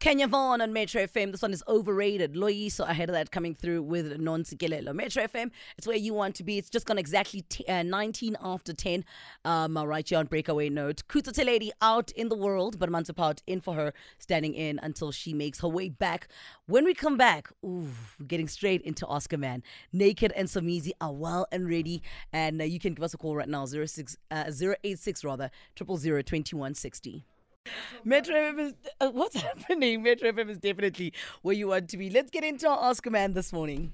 Kenya Vaughn on Metro FM. This one is overrated. Loyiso ahead of that coming through with Non Sikelelo. Metro FM, it's where you want to be. It's just gone exactly t- uh, 19 after 10. Um, I'll write you on breakaway note. Kuta lady out in the world, but Mantapat in for her, standing in until she makes her way back. When we come back, ooh, getting straight into Oscar Man. Naked and Somizi are well and ready. And uh, you can give us a call right now, 06, uh, 086 rather, 000 2160. Metro FM is uh, what's happening? Metro FM is definitely where you want to be. Let's get into our Oscar Man this morning.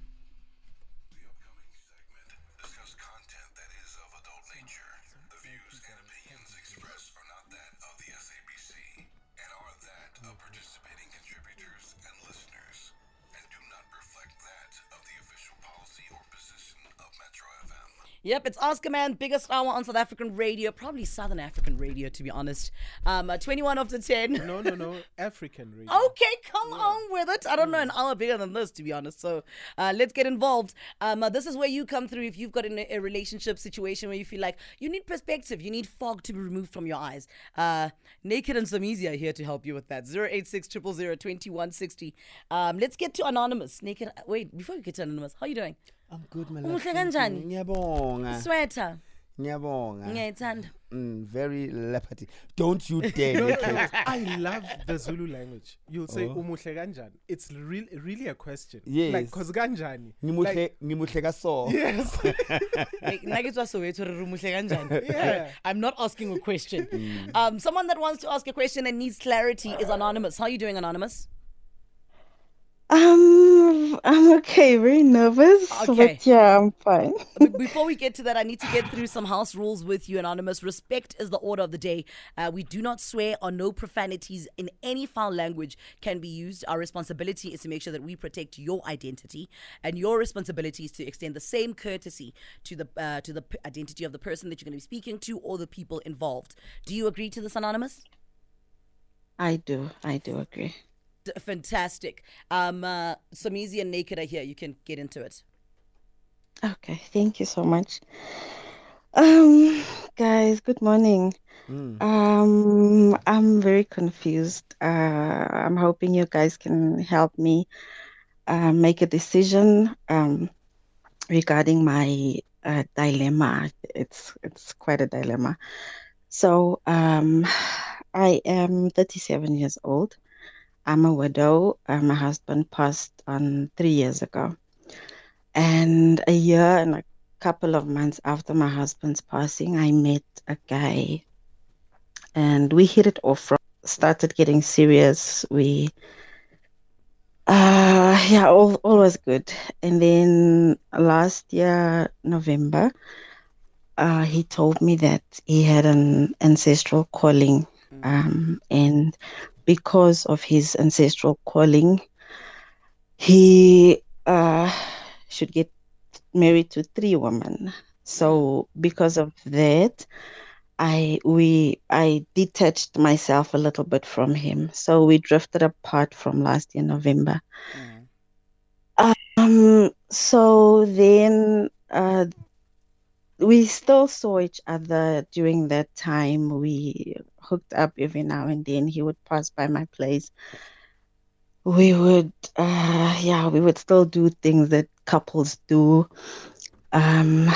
Yep, it's Oscar Man, biggest hour on South African radio, probably Southern African radio to be honest. Um, uh, 21 after 10. No, no, no. African radio. Okay, come on with it. I don't know an hour bigger than this, to be honest. So uh, let's get involved. Um, uh, this is where you come through if you've got in a, a relationship situation where you feel like you need perspective, you need fog to be removed from your eyes. Uh, Naked and easy are here to help you with that. 086 000 2160. Um, let's get to Anonymous. Naked, wait, before we get to Anonymous, how are you doing? I'm good my Umuhle love. Thank you. kanjani? Ngiyabonga. Sweater. Ngiyabonga. Ngiyayithanda. Mm, very leopardy. Don't you dare. Naked. I love the Zulu language. You'll say Oh. umuhle kanjani. It's really really a question. Yes. Like cause kanjani. Ngimuhle Like, ngimuhle kaso. yes. Like, naketswa Soweto re re muhle kanjani? Yeah. I'm not asking a question. Um, someone that wants to ask a question and needs clarity is Anonymous. How are you doing, Anonymous? Um, I'm okay, very nervous, Okay. but yeah, I'm fine. Before we get to that, I need to get through some house rules with you, Anonymous. Respect is the order of the day. Uh, we do not swear or no profanities in any foul language can be used. Our responsibility is to make sure that we protect your identity, and your responsibility is to extend the same courtesy to the uh, to the p- identity of the person that you're going to be speaking to or the people involved. Do you agree to this, Anonymous? I do, I do agree. D- fantastic. Um, uh, Somizi and Naked are here. You can get into it. Okay, thank you so much. Um, guys, good morning. Mm. Um, I'm very confused. Uh, I'm hoping you guys can help me uh, make a decision um, regarding my uh, dilemma. It's it's quite a dilemma. So, um, I am 37 years old. I'm a widow. Uh, my husband passed on three years ago. And a year and a couple of months after my husband's passing, I met a guy and we hit it off from started getting serious. We uh yeah, all all was good. And then last year, November, uh he told me that he had an ancestral calling. Um and because of his ancestral calling, he uh should get married to three women. So because of that, I we I detached myself a little bit from him. So we drifted apart from last year November. Um so then uh we still saw each other during that time. We hooked up every now and then. He would pass by my place. We would uh yeah, we would still do things that couples do. Um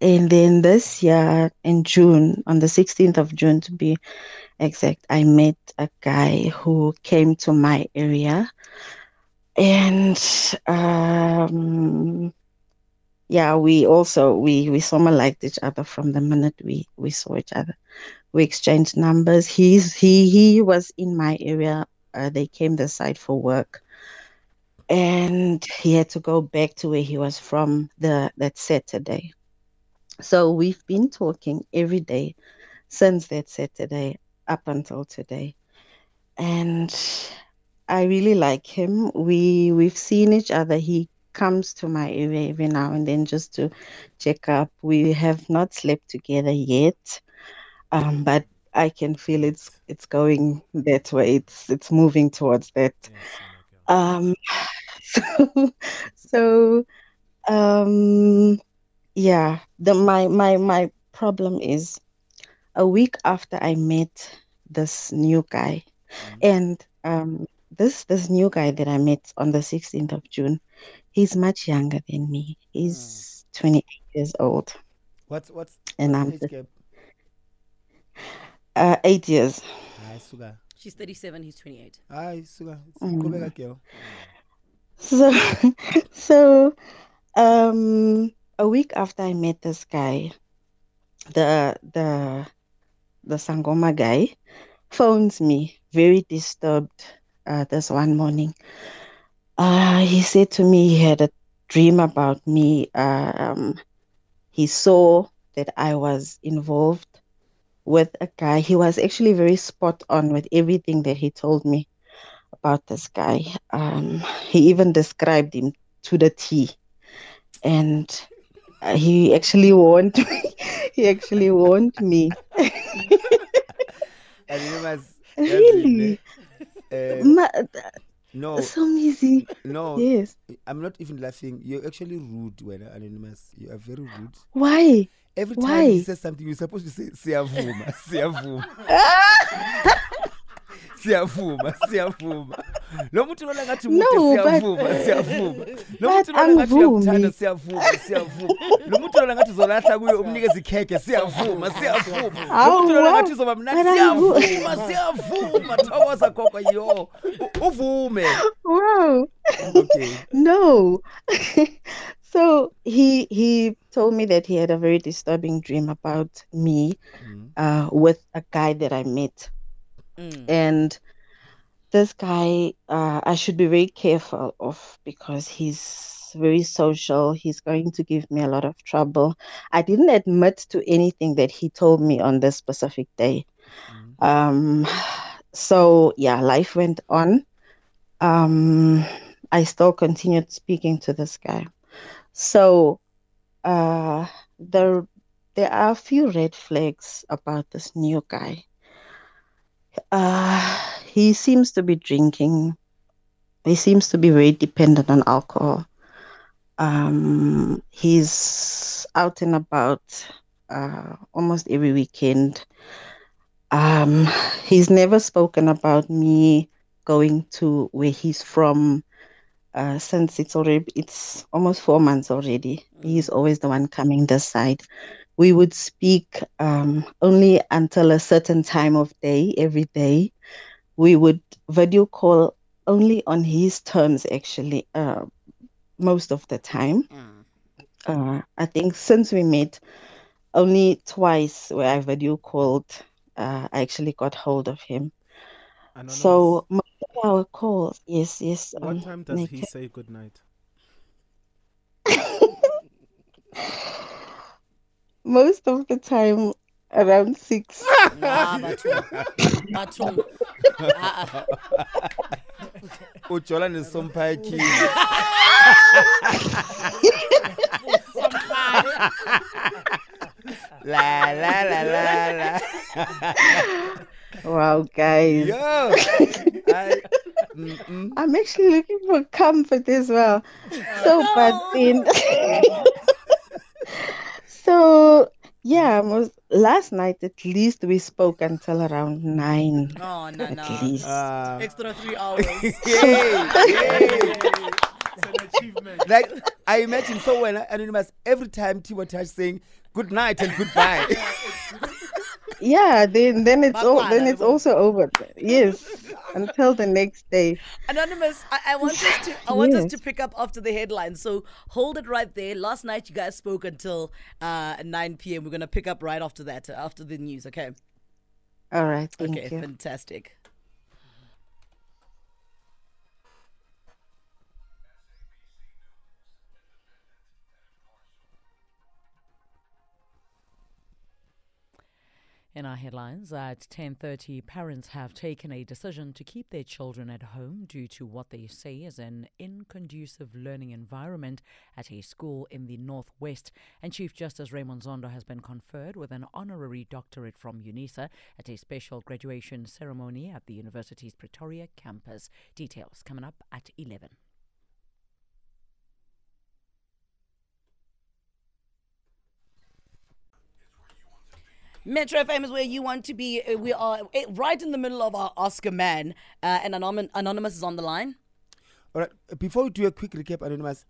and then this year in June, on the 16th of June to be exact, I met a guy who came to my area. And um, yeah, we also we we somehow liked each other from the minute we we saw each other. We exchanged numbers. He's he he was in my area. Uh, they came this side for work, and he had to go back to where he was from the that Saturday. So we've been talking every day since that Saturday up until today. And I really like him. We we've seen each other. He comes to my area every now and then just to check up. We have not slept together yet. Um, but I can feel it's it's going that way. It's it's moving towards that. Um so so um yeah, the my my my problem is a week after I met this new guy, and um, this this new guy that I met on the 16th of June, he's much younger than me. He's 28 years old, What's what's and what's I'm the age just, gap? Uh, eight years. Hayi suka. She's 37, he's 28. Hayi suka. Mm. Girl. So, so, um, a week after I met this guy, the the the Sangoma guy phones me, very disturbed, uh, this one morning. Uh, he said to me he had a dream about me. Um, he saw that I was involved with a guy. He was actually very spot on with everything that he told me about this guy. Um, he even described him to the T, and uh, he actually warned me. he actually warned me. Must Really? Uh, Ma- no, so easy. no. Yes. I'm not even laughing. You're actually rude when anonymous. You are very rude. Why? Every time he Why? says something, you're supposed to say siyavuma, siyavuma, siyavuma, siyavuma. Lo muntu lona ngathi mude siyavuma, siyavuma. Lo muntu lona ngathi uyamthanda siyavuma, siyavuma. Lo muntu lona ngathi uzolahla kuyo umnikeze ikhekhe siyavuma, siyavuma. Lo muntu lona ngathi uzoba mnandi siyavuma, siyavuma. Thokoza gogo yo. Uvume. Wow. Okay. No. so he he told me that he had a very disturbing dream about me Mm. uh, with a guy that I met. Mm. And this guy, uh, I should be very careful of because he's very social. He's going to give me a lot of trouble. I didn't admit to anything that he told me on this specific day. Mm. Um, so yeah, life went on. Um, I still continued speaking to this guy. So uh, there there are a few red flags about this new guy. Uh, he seems to be drinking. He seems to be very dependent on alcohol. Um, he's out and about uh, almost every weekend. Um, he's never spoken about me going to where he's from uh, since it's already it's almost four months already. He's always the one coming this side. We would speak um, only until a certain time of day every day. We would video call only on his terms, actually, uh, most of the time. Mm. Uh, I think since we met, only twice where I video called, uh, I actually got hold of him. So our calls, yes, yes. what um, time does he say good night? Most of the time, around six. Ah, bathong. Bathong. Ah, ah. ujola nesomphayi la la la la la Wow, guys. yo I. I'm actually looking for comfort as well. So, but then, so yeah, most, last night at least we spoke until around nine. No, no, At no. least. Uh, Extra three hours. yay, yay. It's an achievement. like I imagine so when anonymous every time Timothy saying good night and goodbye. Yeah, then then it's all then it's also over. Yes, until the next day. Anonymous, I, I want us to I want us to pick up after the headlines. So hold it right there. Last night you guys spoke until uh, 9 p.m. We're gonna pick up right after that, uh, after the news. Okay. All right, thank okay. you. Fantastic. In our headlines at 10:30, parents have taken a decision to keep their children at home due to what they say is an inconducive learning environment at a school in the Northwest. And Chief Justice Raymond Zondo has been conferred with an honorary doctorate from UNISA at a special graduation ceremony at the university's Pretoria campus. Details coming up at 11. Metro FM is where you want to be. Uh, We are eh, right in the middle of our Oscar man, uh, and Anonymous is on the line. All right. Before we do a quick recap, Anonymous,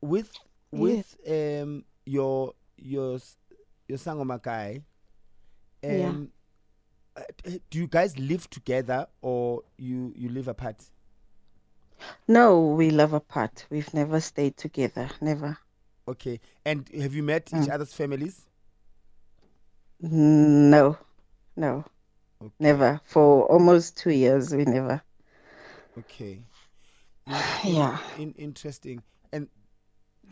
with with um your your s- your Sangoma guy, um, Yeah. uh, do you guys live together or you you live apart? No, we live apart. We've never stayed together. Never. Okay. And have you met each Mm. other's families? No, no, Okay. never. For almost two years, we never. Okay. Yeah. In, interesting. And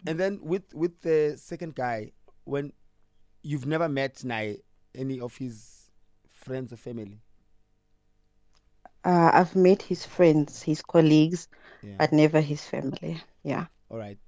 and then with with the second guy, when you've never met Nai, any of his friends or family. Uh, I've met his friends, his colleagues, Yeah. but never his family. Yeah. All right.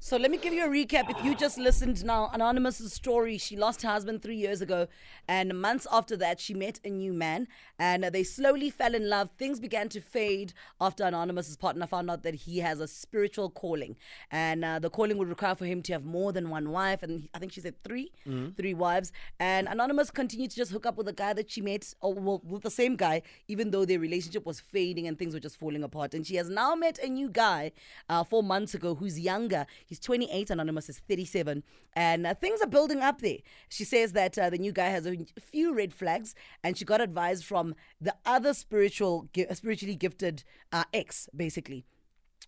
So let me give you a recap. If you just listened now, Anonymous's story, she lost her husband three years ago, and months after that, she met a new man, and they slowly fell in love. Things began to fade after Anonymous's partner found out that he has a spiritual calling, and uh, the calling would require for him to have more than one wife, and I think she said 3 three wives. And Anonymous continued to just hook up with a guy that she met, or well, with the same guy, even though their relationship was fading and things were just falling apart. And she has now met a new guy uh, four months ago who's younger. He's 28, Anonymous is 37, and uh, things are building up there. She says that uh, the new guy has a few red flags, and she got advice from the other spiritual, spiritually gifted uh, ex, basically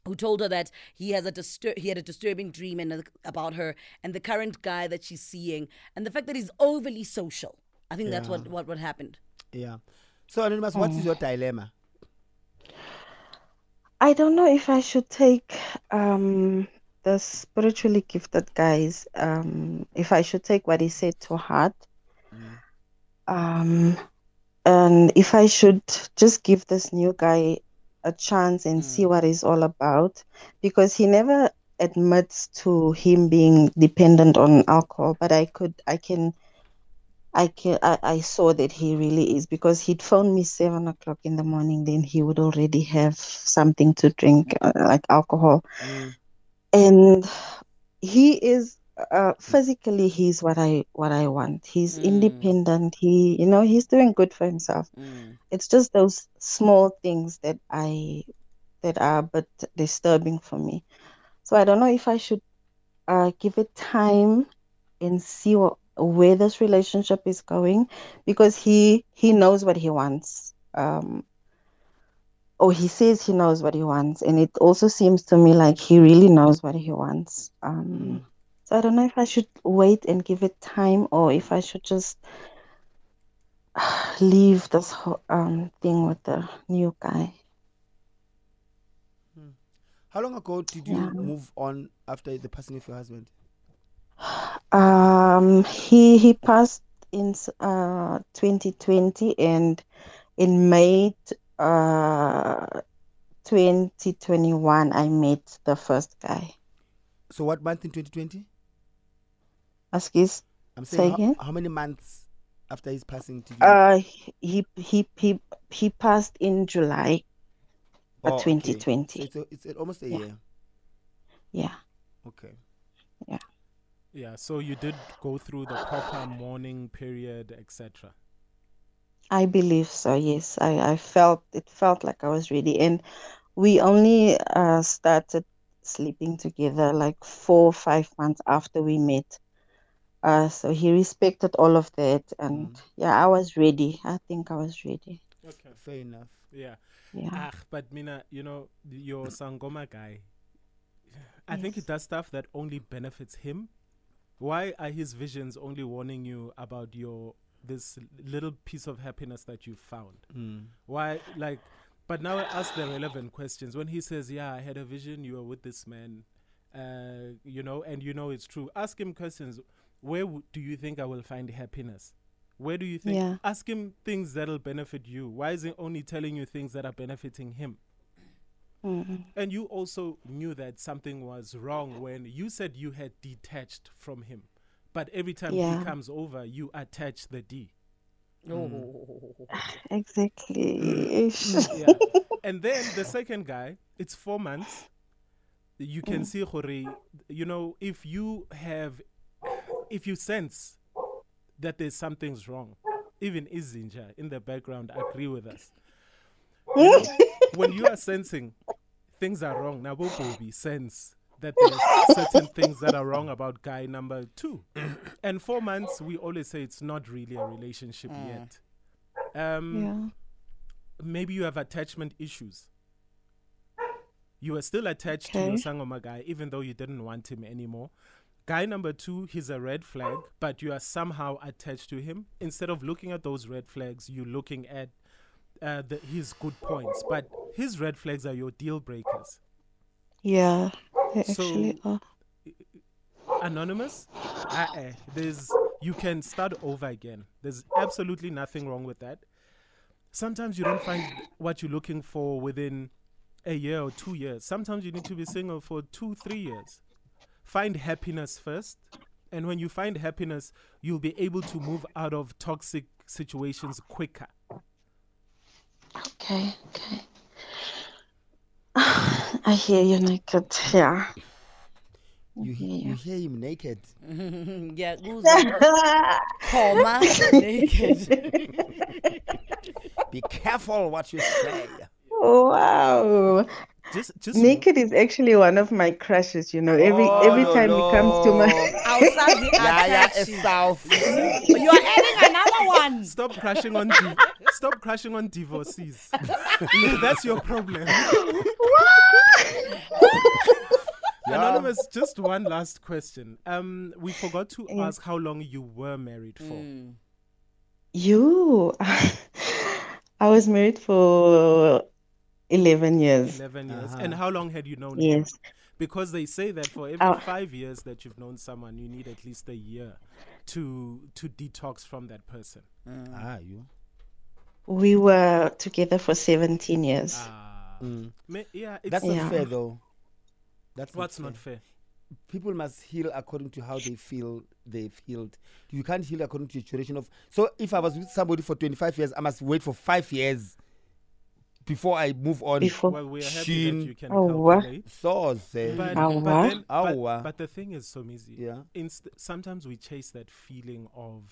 who told her that he has a distur- he had a disturbing dream and about her and the current guy that she's seeing and the fact that he's overly social. I think that's what, what what happened. Yeah. So Anonymous, what is your dilemma? I don't know if I should take um, the spiritually gifted guys, um, if I should take what he said to heart, um, and if I should just give this new guy a chance and see what he's all about, because he never admits to him being dependent on alcohol, but I could, I can. I can I, I saw that he really is because he'd phone me seven o'clock in the morning, then he would already have something to drink, uh, like alcohol. Mm. And he is uh, physically he's what I what I want. He's Mm. independent. He you know he's doing good for himself. It's just those small things that I that are but disturbing for me. So I don't know if I should uh, give it time and see what, where this relationship is going because he he knows what he wants. Um, or he says he knows what he wants, and it also seems to me like he really knows what he wants. Um, so I don't know if I should wait and give it time, or if I should just leave this whole um thing with the new guy. How long ago did you Yeah. move on after the passing of your husband? Um, he he passed in uh 2020, and in May uh 2021, I met the first guy. So what month in 2020? Excuse. I'm Say saying again? how, how many months after his passing did you? Uh, he he he he passed in July Oh, uh, okay. 2020. So it's, a, it's almost a Yeah. year. Yeah. Okay. Yeah. Yeah, so you did go through the proper mourning period, etc. I believe so. Yes, I, I felt it felt like I was ready, and we only uh, started sleeping together like four or five months after we met. Uh, so he respected all of that, and yeah, I was ready. I think I was ready. Okay. Fair enough. Yeah. Yeah. Ah, but Mina, you know, your Sangoma guy, I think he does stuff that only benefits him. Why are his visions only warning you about your this little piece of happiness that you found? Mm. Why, like, but now I ask the relevant questions. When he says, "Yeah, I had a vision. You were with this man," uh, you know, and you know it's true. Ask him questions. Where w- do you think I will find happiness? Where do you think? Yeah. Ask him things that'll benefit you. Why is he only telling you things that are benefiting him? Mhm. And you also knew that something was wrong when you said you had detached from him. But every time Yeah. he comes over, you attach the D. Oh. Mm. Exactly. Mm. Yeah. And then the second guy, it's four months. You can mm. see Hori, you know, if you have, if you sense that there's something's wrong. Even Izinja in the background agree with us. when you are sensing things are wrong, now will Bobi sense that there's certain things that are wrong about guy number two. and four months, we always say it's not really a relationship yet. Um, Yeah. maybe you have attachment issues. You are still attached to your Sangoma guy, even though you didn't want him anymore. Guy number two, he's a red flag, but you are somehow attached to him. Instead of looking at those red flags, you're looking at uh, the, his good points. But his red flags are your deal breakers. Yeah. They So- actually are. Anonymous, uh-uh, there's you can start over again. There's absolutely nothing wrong with that. Sometimes you don't find what you're looking for within a year or two years. Sometimes you need to be single for two, three years. Find happiness first, and when you find happiness, you'll be able to move out of toxic situations quicker. Okay. Okay. I hear you, naked. Yeah. You, he- you hear him naked. yeah, uza khoma naked. Be careful what you say. Wow. Just, just Naked is actually one of my crushes, you know. Every Oh, every no, time he comes to my no. Awusazi Yeah, yeah, you. south. You are adding another one. Stop crashing on div- stop crashing on divorcees. That's your problem. Anonymous, just one last question. Um, we forgot to Yeah. ask how long you were married for. Mm. you. I was married for 11 years. Eleven years. Uh-huh. And how long had you known him? Yes. Because they say that for every Oh. five years that you've known someone, you need at least a year to to detox from that person. Ah, you. We were together for 17 years. Ah, Mm. ma- yeah. It's, That's not fair, though. That's what's not fair. people must heal according to how they feel they've healed. You can't heal according to the duration of. So if I was with somebody for 25 years, I must wait for five years before I move on. Before. Well, we are happy Shin. that you can Oh, what? calculate. So, say, But, Awa. but, then, but, but the thing is, Somizi, yeah. inst- sometimes we chase that feeling of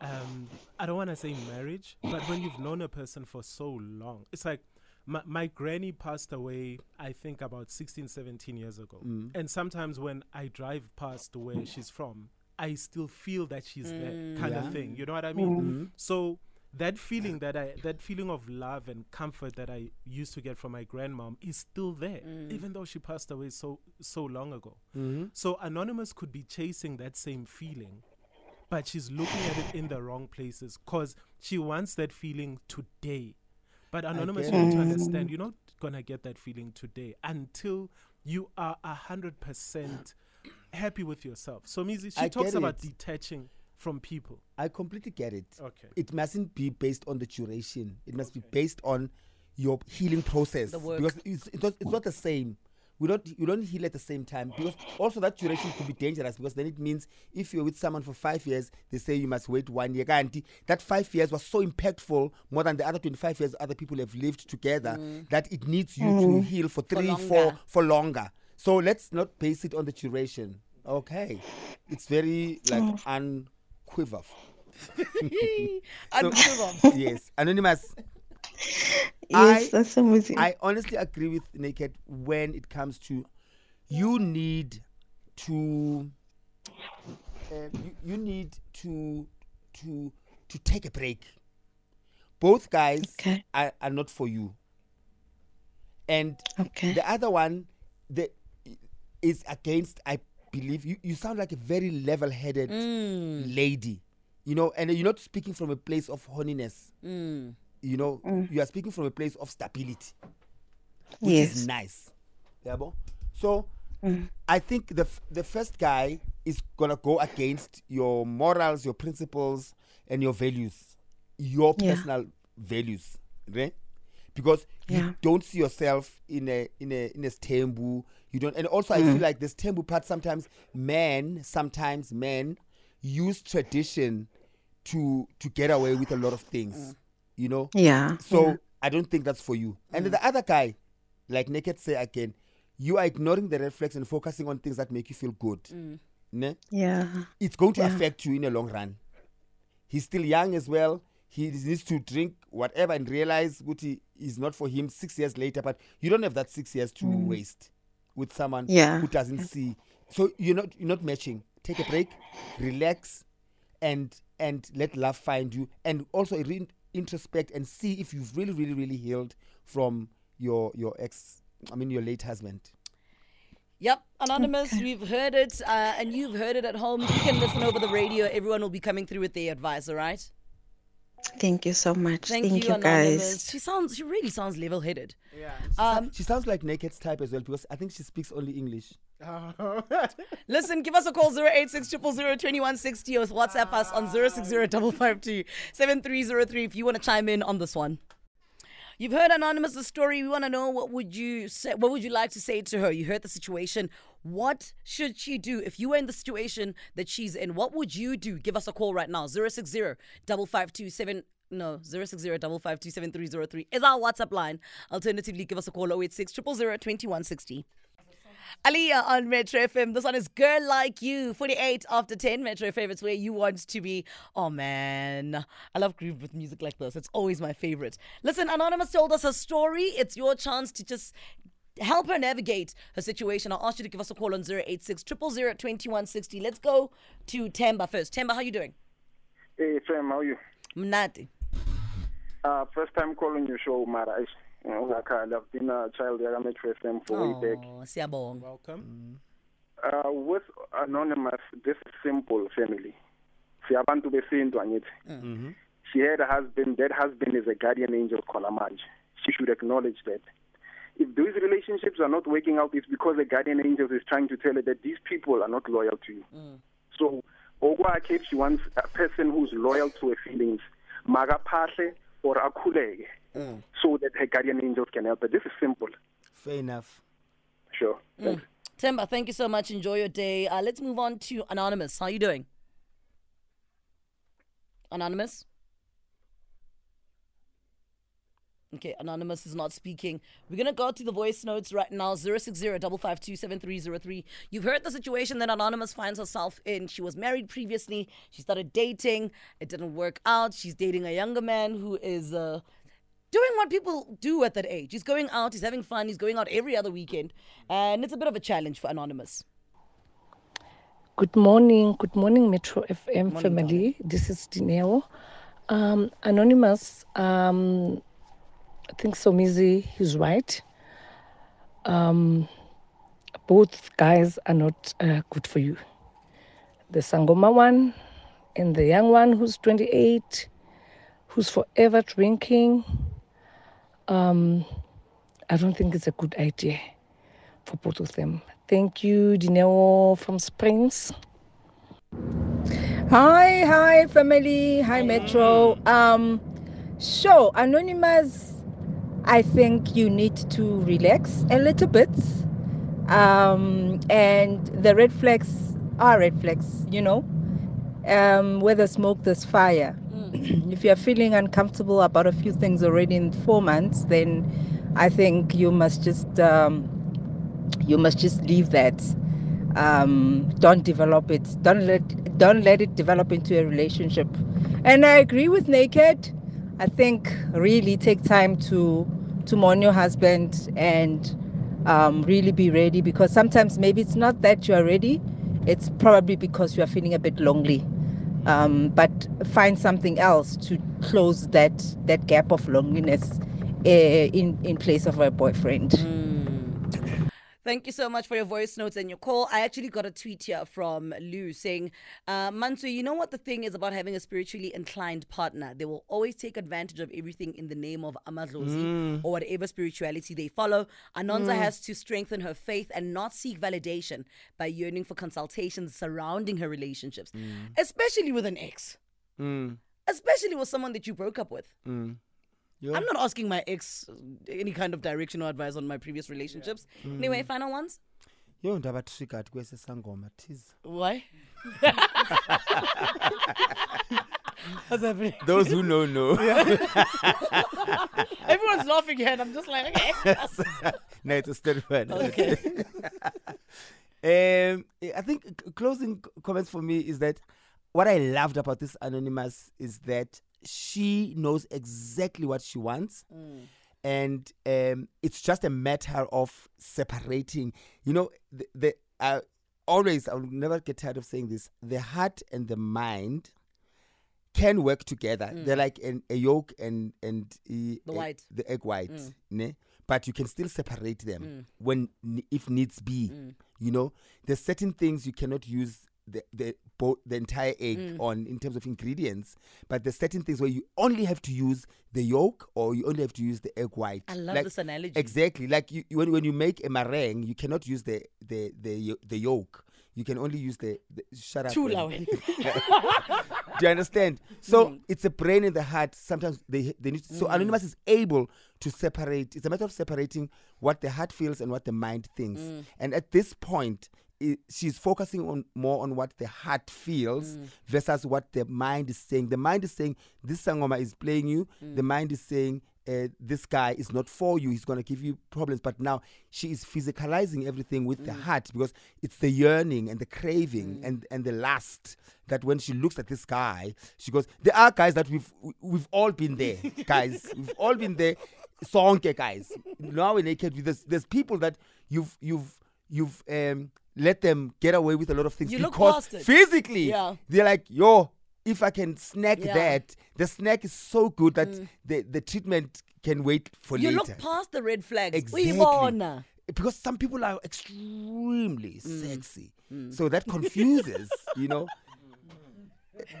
um i don't want to say marriage but when you've known a person for so long it's like my, my granny passed away i think about 16 17 years ago Mm. and sometimes when i drive past where she's from i still feel that she's there kind Yeah. of thing you know what i mean Mhm. so that feeling that I that feeling of love and comfort that I used to get from my grandmom is still there, even though she passed away so so long ago. Mhm. So Anonymous could be chasing that same feeling, but she's looking at it in the wrong places because she wants that feeling today. But Anonymous, you get need to understand you're not gonna get that feeling today until you are a hundred percent happy with yourself. So Mizi, she I talks about it. detaching from people. I completely get it. Okay. It mustn't be based on the duration. It must be based on your healing process. The work. Because it's, it's, not, it's not the same. We don't you don't heal at the same time because also that duration could be dangerous because then it means if you're with someone for five years, they say you must wait one year. Guarantee that five years was so impactful more than the other 25 years other people have lived together that it needs you to heal for three, four, for longer. So let's not base it on the duration. Okay, it's very like unquiver. Unbelievable. yes, anonymous. Yes, I- that's amazing. I honestly agree with Naked when it comes to you need to uh, you, you need to to to take a break. Both guys Okay. are, are not for you. And Okay. the other one the is against I believe you, you sound like a very level headed Mm. lady. You know, and you're not speaking from a place of honiness. Mm. You know, mm. you are speaking from a place of stability which Yes. is nice. Yabo? So Mm. I think the f- the first guy is gonna go against your morals, your principles, and your values, your Yeah. personal values, right? Because you don't see yourself in a in a in a stembu. You don't, and also I feel mm. like this tembu part sometimes men sometimes men use tradition to to get away with a lot of things, mm. You know. Yeah. So yeah. I don't think that's for you. And then the other guy, like Naked say again, you are ignoring the red flags and focusing on things that make you feel good. Mm. Ne? Yeah. It's going to Yeah. affect you in the long run. he's still young as well he needs to drink whatever and realize Guti is not for him six years later but you don't have that six years to mm. waste with someone Yeah. who doesn't see so you're not you're not matching take a break relax and and let love find you and also re- introspect and see if you've really really really healed from your your ex i mean your late husband Yep, anonymous. We've heard it, uh, and you've heard it at home. You can listen over the radio. Everyone will be coming through with their advice. All right. Thank you so much. Thank, Thank, you, you, guys. She sounds. She really sounds level-headed. Yeah. Um, she sounds like naked's type as well because i think she speaks only english Listen, give us a call 086 2160 or WhatsApp us on 060 7303 if you want to chime in on this one. You've heard Anonymous' story. We want to know what would you say what would you like to say to her? You heard the situation. What should she do if you were in the situation that she's in? What would you do? Give us a call right now. 060 5527 no, 060 552 is our WhatsApp line. Alternatively, give us a call 086 000 2160. Aliyah on Metro FM. This one is Girl Like You, 48 after 10. Metro Favorites, where you want to be. Oh man, I love groove with music like this. It's always my favorite. Listen, Anonymous told us a story. It's your chance to just help her navigate her situation. I'll ask you to give us a call on 086 2160. Let's go to Temba first. Temba, how you doing? Hey, Sam, how are you? Mnati. Uh, first time calling your show, Mara. Eish, You know, ngakhala. I've been a child there at Metro FM for way back. Oh, siyabonga. Welcome. Uh, with Anonymous, this is simple family. Siyabantu besintu angithi. She had a husband. That husband is a guardian angel called Amanje. She should acknowledge that. If those relationships are not working out, it's because the guardian angel is trying to tell her that these people are not loyal to you. Mm. So, okwakhe if she wants a person who's loyal to her feelings, makaphahle or akhuleke, mm. so that her guardian angels can help her. This is simple. fair enough Sure. Mm. Thanks. Temba, thank you so much. Enjoy your day. Uh, let's move on to Anonymous. How are you doing? Anonymous? Okay, Anonymous is not speaking. We're going to go to the voice notes right now 060 552 7303. You've heard the situation that Anonymous finds herself in. She was married previously. She started dating. It didn't work out. She's dating a younger man who is uh, doing what people do at that age. He's going out, he's having fun, he's going out every other weekend. And it's a bit of a challenge for Anonymous. Good morning, good morning, Metro FM Morning, family. This is Dineo. Um, Anonymous, um, I think Somizi, he's right. Um, both guys are not uh, good for you. The Sangoma one and the young one who's 28, who's forever drinking. Um, I don't think it's a good idea for both of them. Thank you, Dineo from Springs. Hi, hi, family. Hi, Metro. Um, so Anonymous, I think you need to relax a little bit. Um, and the red flags are red flags, you know. Um, where there's smoke, there's fire. if you're feeling uncomfortable about a few things already in four months, then I think you must just um, you must just leave that um, don't develop it don't let don't let it develop into a relationship and i agree with naked i think really take time to to mourn your husband and um, really be ready because sometimes maybe it's not that you are ready it's probably because you are feeling a bit lonely. Um, but find something else to close that that gap of loneliness uh, in in place of a boyfriend Thank you so much for your voice notes and your call. I actually got a tweet here from Lou saying, uh, Mansu, you know what the thing is about having a spiritually inclined partner? They will always take advantage of everything in the name of Amadlozi or whatever spirituality they follow. Anonza has to strengthen her faith and not seek validation by yearning for consultations surrounding her relationships, especially with an ex, mm, especially with someone that you broke up with. Mm. Yo. I'm not asking my ex uh, any kind of direction or advice on my previous relationships. Anyway, final ones. yo ndaba triggered kwesi sangoma tis Why? What's happening? those who know know Everyone's laughing here, and I'm just like, okay. no it's a story man Okay. um i think closing comments for me is that what I loved about this anonymous is that she knows exactly what she wants. And um, it's just a matter of separating. You know, the, the uh, always I'll never get tired of saying this. The heart and the mind can work together. They're like an, a yolk and and uh, The white. the egg white, ne? but you can still separate them when if needs be. You know, there's certain things you cannot use the the the entire egg on in terms of ingredients, but there's certain things where you only have to use the yolk or you only have to use the egg white. I love Like- this analogy. Exactly, like you, you- when when you make a meringue, you cannot use the the the the yolk. You can only use the, the shut up. Man. Do you understand? So Mm. it's a brain and the heart. Sometimes they they need. So anonymous is able to separate. It's a matter of separating what the heart feels and what the mind thinks. Mm. And at this point, she's focusing on more on what the heart feels Mm. versus what the mind is saying. The mind is saying this sangoma is playing you. Mm. The mind is saying. Uh, this guy is not for you. He's gonna give you problems. But now she is physicalizing everything with Mm. the heart because it's the yearning and the craving and and the lust that when she looks at this guy, she goes, "There are guys that we've we've all been there, guys. we've all been there. Sonke guys. Now we're naked. There's there's people that you've you've you've um let them get away with a lot of things You look because past it. physically Yeah. they're like, yo, if I can snack Yeah. Mm. that, the snack is so good that the the treatment can wait for You later look past the red flags. Exactly. Because some people are extremely Mm. sexy. So that confuses, you know.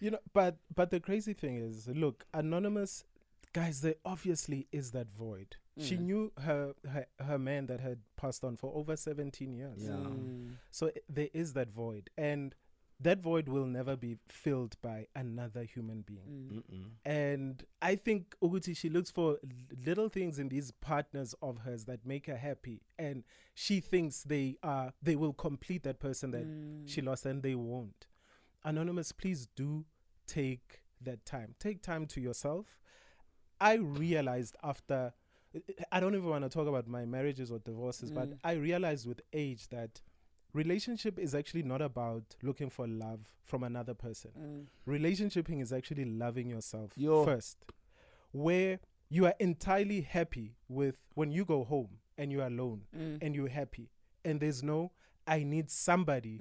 you know but but the crazy thing is look anonymous guys there obviously is that void she mm. knew her, her her man that had passed on for over 17 years. Mm. So eh, there is that void and that void will never be filled by another human being. Mm. And i think Uguti, she looks for little things in these partners of hers that make her happy and she thinks they are they will complete that person that she lost and they won't. Anonymous please do take that time. Take time to yourself. I realized after i don't even want to talk about my marriages or divorces but mm. i realized with age that relationship is actually not about looking for love from another person. Mm. Relationshiping is actually loving yourself Yo. first where you are entirely happy with when you go home and you're alone mm. and you're happy and there's no i need somebody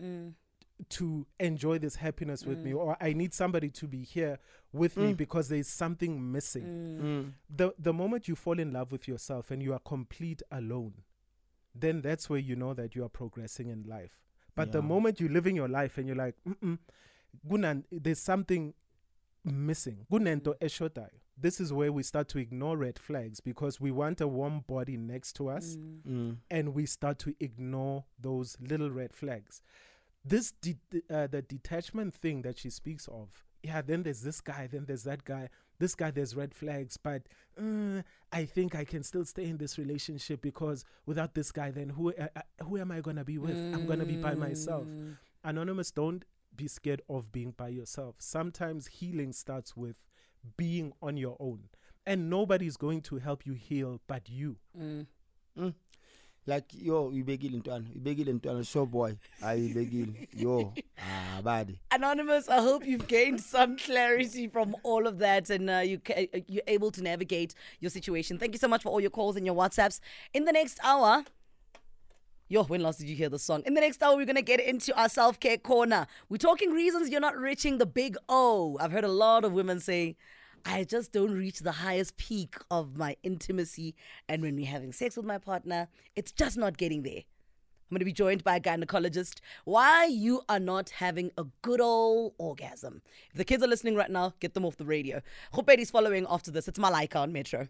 to enjoy this happiness with me mm. or i need somebody to be here with me mm. because there's something missing. Mm. The the moment you fall in love with yourself and you are complete alone then that's where you know that you are progressing in life. But the moment you're living your life and you're like Mm-mm, kunan- there's something missing. Kunento eshotayo. This is where we start to ignore red flags because we want a warm body next to us and we start to ignore those little red flags this de- uh, the detachment thing that she speaks of yeah then there's this guy then there's that guy this guy there's red flags but uh, i think i can still stay in this relationship because without this guy then who uh, uh, who am i going to be with? I'm going to be by myself. Anonymous don't be scared of being by yourself. Sometimes healing starts with being on your own and nobody's going to help you heal but you Like yo, ibekile ntwana, ibekile ntwana, show boy. Ayi ibekile. Yo, ah badi. Anonymous, I hope you've gained some clarity from all of that and uh, you uh, you're able to navigate your situation. Thank you so much for all your calls and your WhatsApps. In the next hour, Yo, when last did you hear the song? In the next hour, we're going to get into our self care corner. We're talking reasons you're not reaching the big O. I've heard a lot of women say, I just don't reach the highest peak of my intimacy. And when we're having sex with my partner, it's just not getting there. I'm going to be joined by a gynecologist. Why you are not having a good old orgasm. If the kids are listening right now, get them off the radio. Khupedi's following after this. It's Malaika on Metro.